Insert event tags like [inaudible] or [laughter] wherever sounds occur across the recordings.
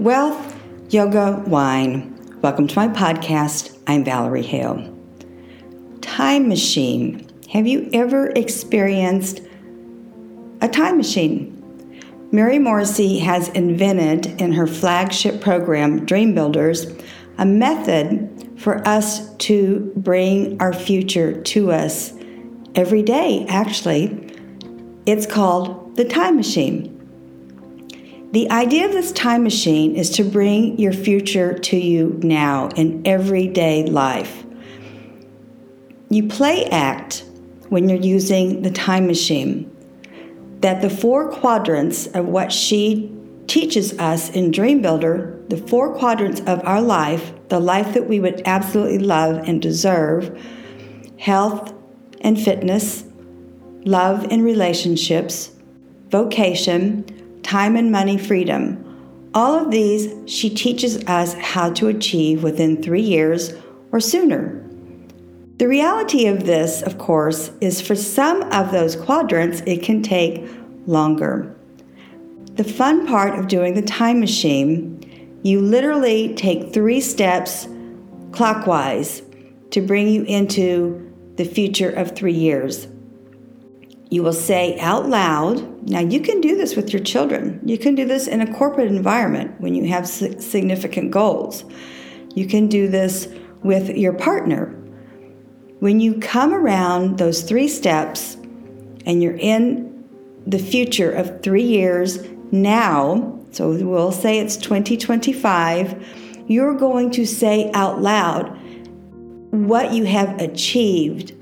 Wealth, yoga, wine. Welcome to my podcast. I'm Valerie Hale. Time machine. Have you ever experienced a time machine? Mary Morrissey has invented in her flagship program, Dream Builders, a method for us to bring our future to us every day, actually. It's called the time machine. The idea of this time machine is to bring your future to you now in everyday life. You play act when you're using the time machine that the four quadrants of what she teaches us in Dream Builder, the four quadrants of our life, the life that we would absolutely love and deserve health and fitness, love and relationships, vocation, time and money freedom. All of these she teaches us how to achieve within three years or sooner. The reality of this, of course, is for some of those quadrants, it can take longer. The fun part of doing the time machine, you literally take three steps clockwise to bring you into the future of three years you will say out loud. Now, you can do this with your children. You can do this in a corporate environment when you have significant goals. You can do this with your partner. When you come around those three steps and you're in the future of three years now, so we'll say it's 2025, you're going to say out loud what you have achieved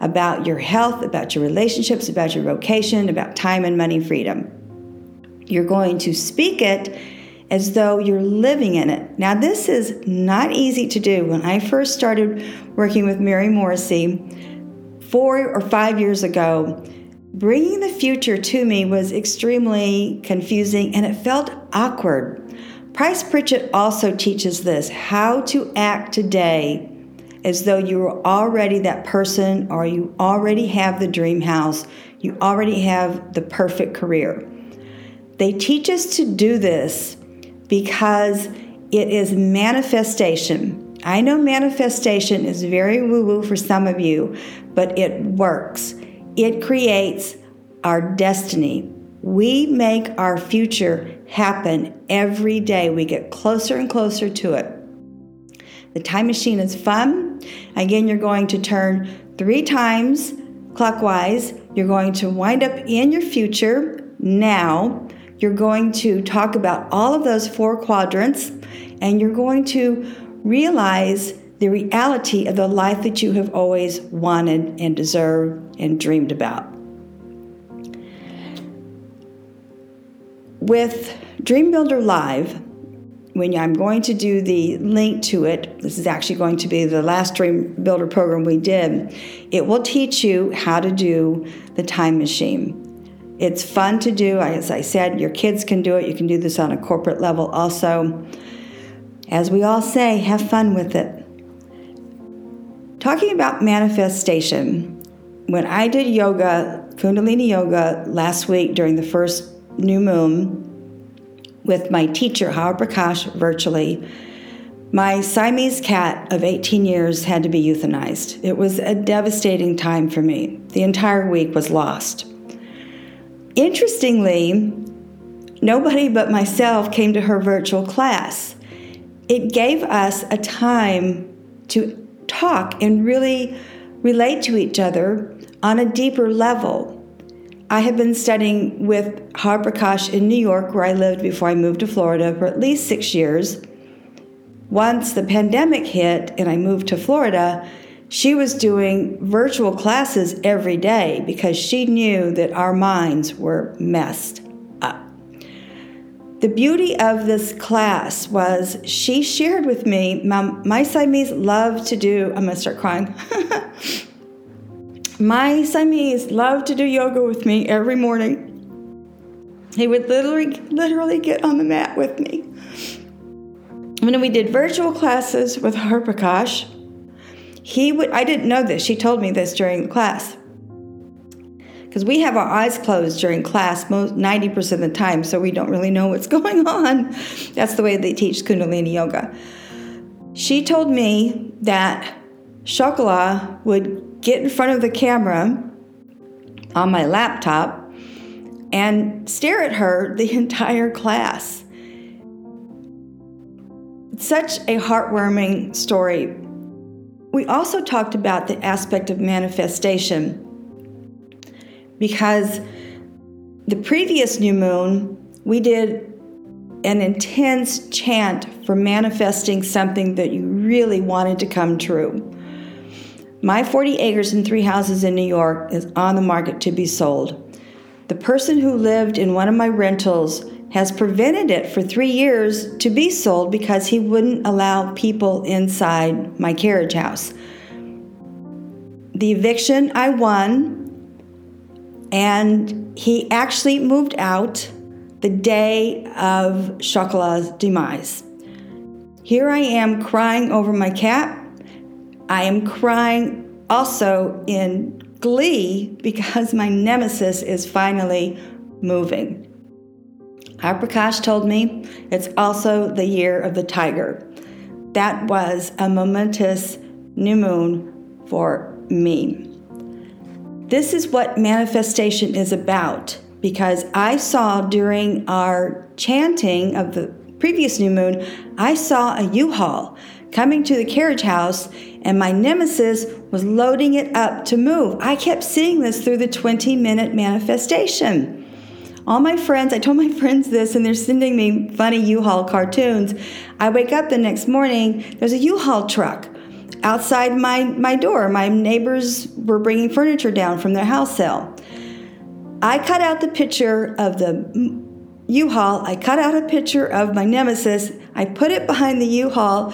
about your health, about your relationships, about your vocation, about time and money freedom. You're going to speak it as though you're living in it. Now, this is not easy to do. When I first started working with Mary Morrissey four or five years ago, bringing the future to me was extremely confusing and it felt awkward. Price Pritchett also teaches this how to act today as though you were already that person or you already have the dream house, you already have the perfect career. They teach us to do this because it is manifestation. I know manifestation is very woo woo for some of you, but it works. It creates our destiny. We make our future happen every day. We get closer and closer to it. The time machine is fun. Again, you're going to turn three times clockwise. You're going to wind up in your future now. You're going to talk about all of those four quadrants, and you're going to realize the reality of the life that you have always wanted and deserved and dreamed about. With Dream Builder Live, when I'm going to do the link to it, this is actually going to be the last Dream Builder program we did, it will teach you how to do the time machine. It's fun to do. As I said, your kids can do it. You can do this on a corporate level also. As we all say, have fun with it. Talking about manifestation, when I did yoga, Kundalini yoga, last week during the first new moon, with my teacher, Hariprakaash, virtually. My Siamese cat of 18 years had to be euthanized. It was a devastating time for me. The entire week was lost. Interestingly, nobody but myself came to her virtual class. It gave us a time to talk and really relate to each other on a deeper level. I have been studying with Hariprakaash in New York, where I lived before I moved to Florida, for at least six years. Once the pandemic hit and I moved to Florida, she was doing virtual classes every day because she knew that our minds were messed up. The beauty of this class was she shared with me, my, my Siamese love to do, I'm gonna start crying. [laughs] My Siamese loved to do yoga with me every morning. He would literally, literally get on the mat with me. When we did virtual classes with Hariprakaash, he would, I didn't know this, she told me this during the class. because we have our eyes closed during class most 90% of the time, so we don't really know what's [laughs] going on. That's the way they teach Kundalini Yoga. She told me that Chocolat would get in front of the camera on my laptop and stare at her the [laughs] entire class. Such a heartwarming story. We also talked about the aspect of manifestation because the previous new moon, we did an intense chant for manifesting something that you really wanted to come true. My 40 acres and three houses in New York is on the market to be sold. The person who lived in one of my rentals has prevented it for three years to be sold because he wouldn't allow people inside my carriage house. The eviction I won, and he actually moved out the day of Chocolat's demise. Here I am crying over my cat. I am crying also in glee because my nemesis is finally moving. Prakash told me it's also the year of the tiger. That was a momentous new moon for me. This is what manifestation is about because I saw during our chanting of the previous new moon, I saw a U Haul coming to the carriage house, and my nemesis was loading it up to move. I kept seeing this through the 20 minute manifestation. All my friends, I told my [laughs] friends this, and they're sending me funny U Haul cartoons. I wake up the next morning, there's a U Haul truck outside my, my door. My neighbors were bringing furniture down from their house sale. I cut out the picture of the U-Haul. I cut out a picture of my nemesis. I put it behind the U-Haul.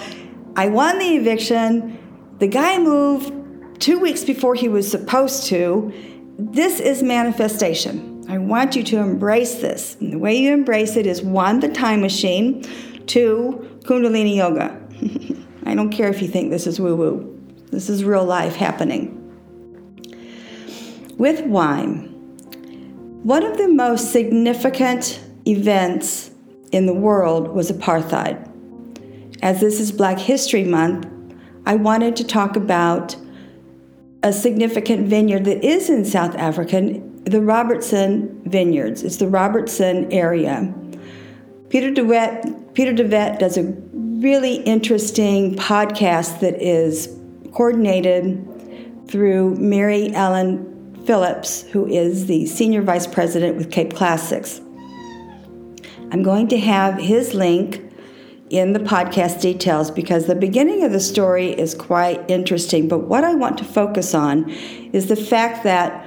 I won the eviction. The guy moved two weeks before he was supposed to. This is manifestation. I want you to embrace this. And the way you embrace it is one, the time machine, two, Kundalini Yoga. [laughs] I don't care if you think this is woo woo, this is real life happening. With wine, one of the most significant events in the world was apartheid. As this is Black History Month, I wanted to talk about a significant vineyard that is in South Africa, the Robertson Vineyards. It's the Robertson area. Peter de Wet, Peter de Wet does a really interesting podcast that is coordinated through Maryellen Phillips, who is the Senior Vice President with Cape Classics. I'm going to have his link in the podcast details because the beginning of the story is quite interesting. But what I want to focus on is the fact that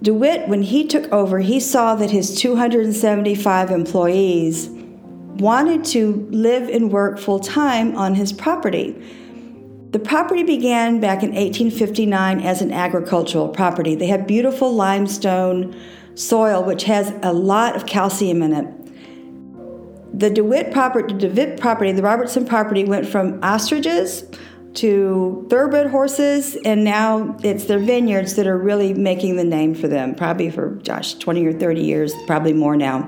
de Wet, when he took over, he saw that his 275 employees wanted to live and work full time on his property. The property began back in 1859 as an agricultural property. They had beautiful limestone soil, which has a lot of calcium in it. The de Wet property, the de Wet property, the Robertson property went from ostriches to thoroughbred horses, and now it's their vineyards that are really making the name for them, probably for, gosh, 20 or 30 years, probably more now.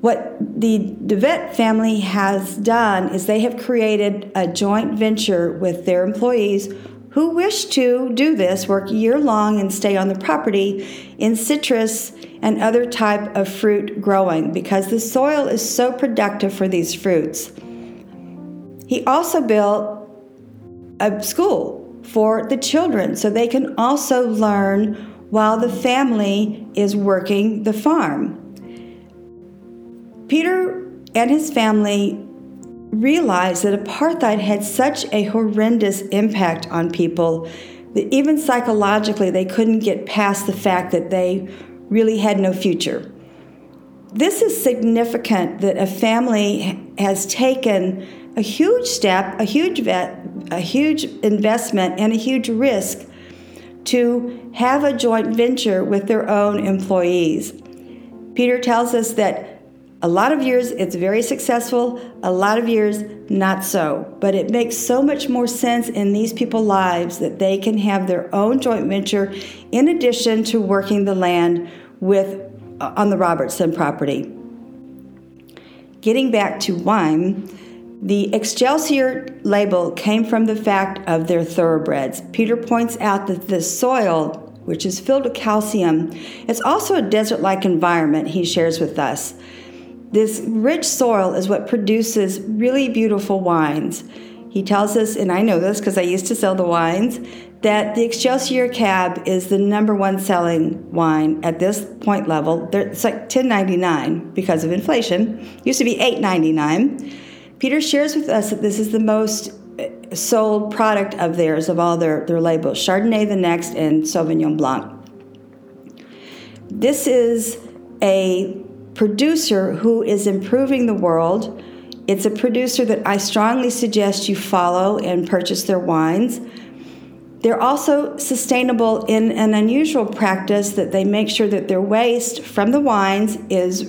What the de Wet family has done is they have created a joint venture with their employees who wish to do this, work year long and stay on the property in citrus and other type of fruit growing because the soil is so productive for these fruits. He also built a school for the children so they can also learn while the family is working the farm. Peter and his family realized that apartheid had such a horrendous impact on people that even psychologically they couldn't get past the fact that they really had no future. This is significant that a family has taken a huge step, a huge vet, a huge investment, and a huge risk to have a joint venture with their own employees. Peter tells us that A lot of years it's very successful, a lot of years not so. But it makes so much more sense in these people's lives that they can have their own joint venture in addition to working the land with uh, on the Robertson property. Getting back to wine, the Excelsior label came from the fact of their thoroughbreds. Peter points out that the soil, which is filled with calcium, is also a desert like environment, he shares with us. This rich soil is what produces really beautiful wines. He tells us, and I know this because I used to sell the wines, that the Excelsior Cab is the number one selling wine at this point level. It's like $10.99 because of inflation. It used to be $8.99. Peter shares with us that this is the most uh, sold product of theirs of all their, their labels Chardonnay the next and Sauvignon Blanc. This is a producer who is improving the world. It's a producer that I strongly suggest you follow and purchase their wines. They're also sustainable in an unusual practice that they make sure that their waste from the wines is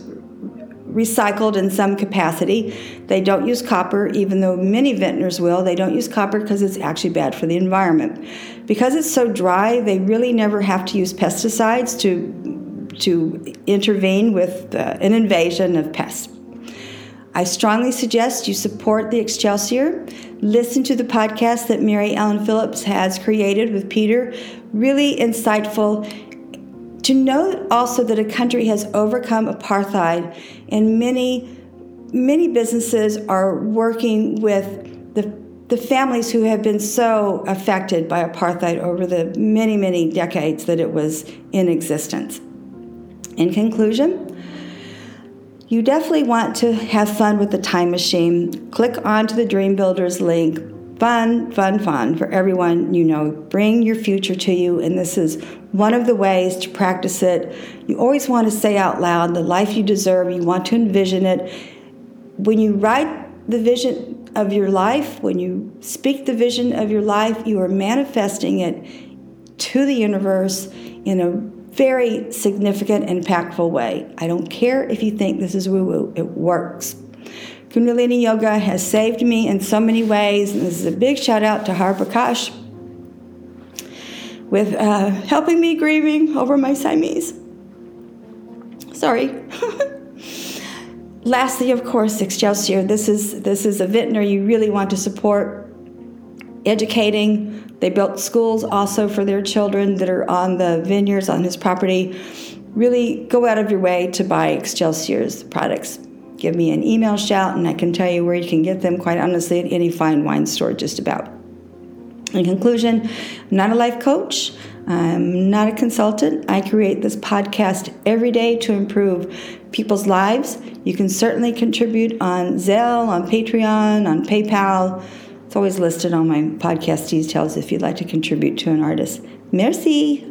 recycled in some capacity. They don't use copper, even though many vintners will. They don't use copper because it's actually bad for the environment. Because it's so dry, they really never have to use pesticides to to intervene with an invasion of pests. I strongly suggest you support the Excelsior. Listen to the podcast that Maryellen Phillips has created with Peter. Really insightful. To know also that a country has overcome apartheid and many, many businesses are working with the, the families who have been so affected by apartheid over the many, many decades that it was in existence. In conclusion, you definitely want to have fun with the time machine. Click onto the Dream Builders link. Fun, fun, fun for everyone you know. Bring your future to you, and this is one of the ways to practice it. You always want to say out loud the life you deserve, you want to envision it. When you write the vision of your life, when you speak the vision of your life, you are manifesting it to the universe in a very significant, impactful way. I don't care if you think this is woo woo, it works. Kundalini Yoga has saved me in so many ways, and this is a big shout out to Hariprakaash with uh, helping me grieving over my Siamese. Sorry. [laughs] Lastly, of course, Excelsior. This is this is a vintner you really want to support, educating, they built schools also for their children that are on the vineyards on his property. Really go out of your way to buy Excelsior's products. Give me an email shout, and I can tell you where you can get them, quite honestly, at any fine wine store, just about. In conclusion, I'm not a life coach. I'm not a consultant. I create this podcast every day to improve people's lives. You can certainly contribute on Zelle, on Patreon, on PayPal. It's always listed on my podcast details if you'd like to contribute to an artist. Merci.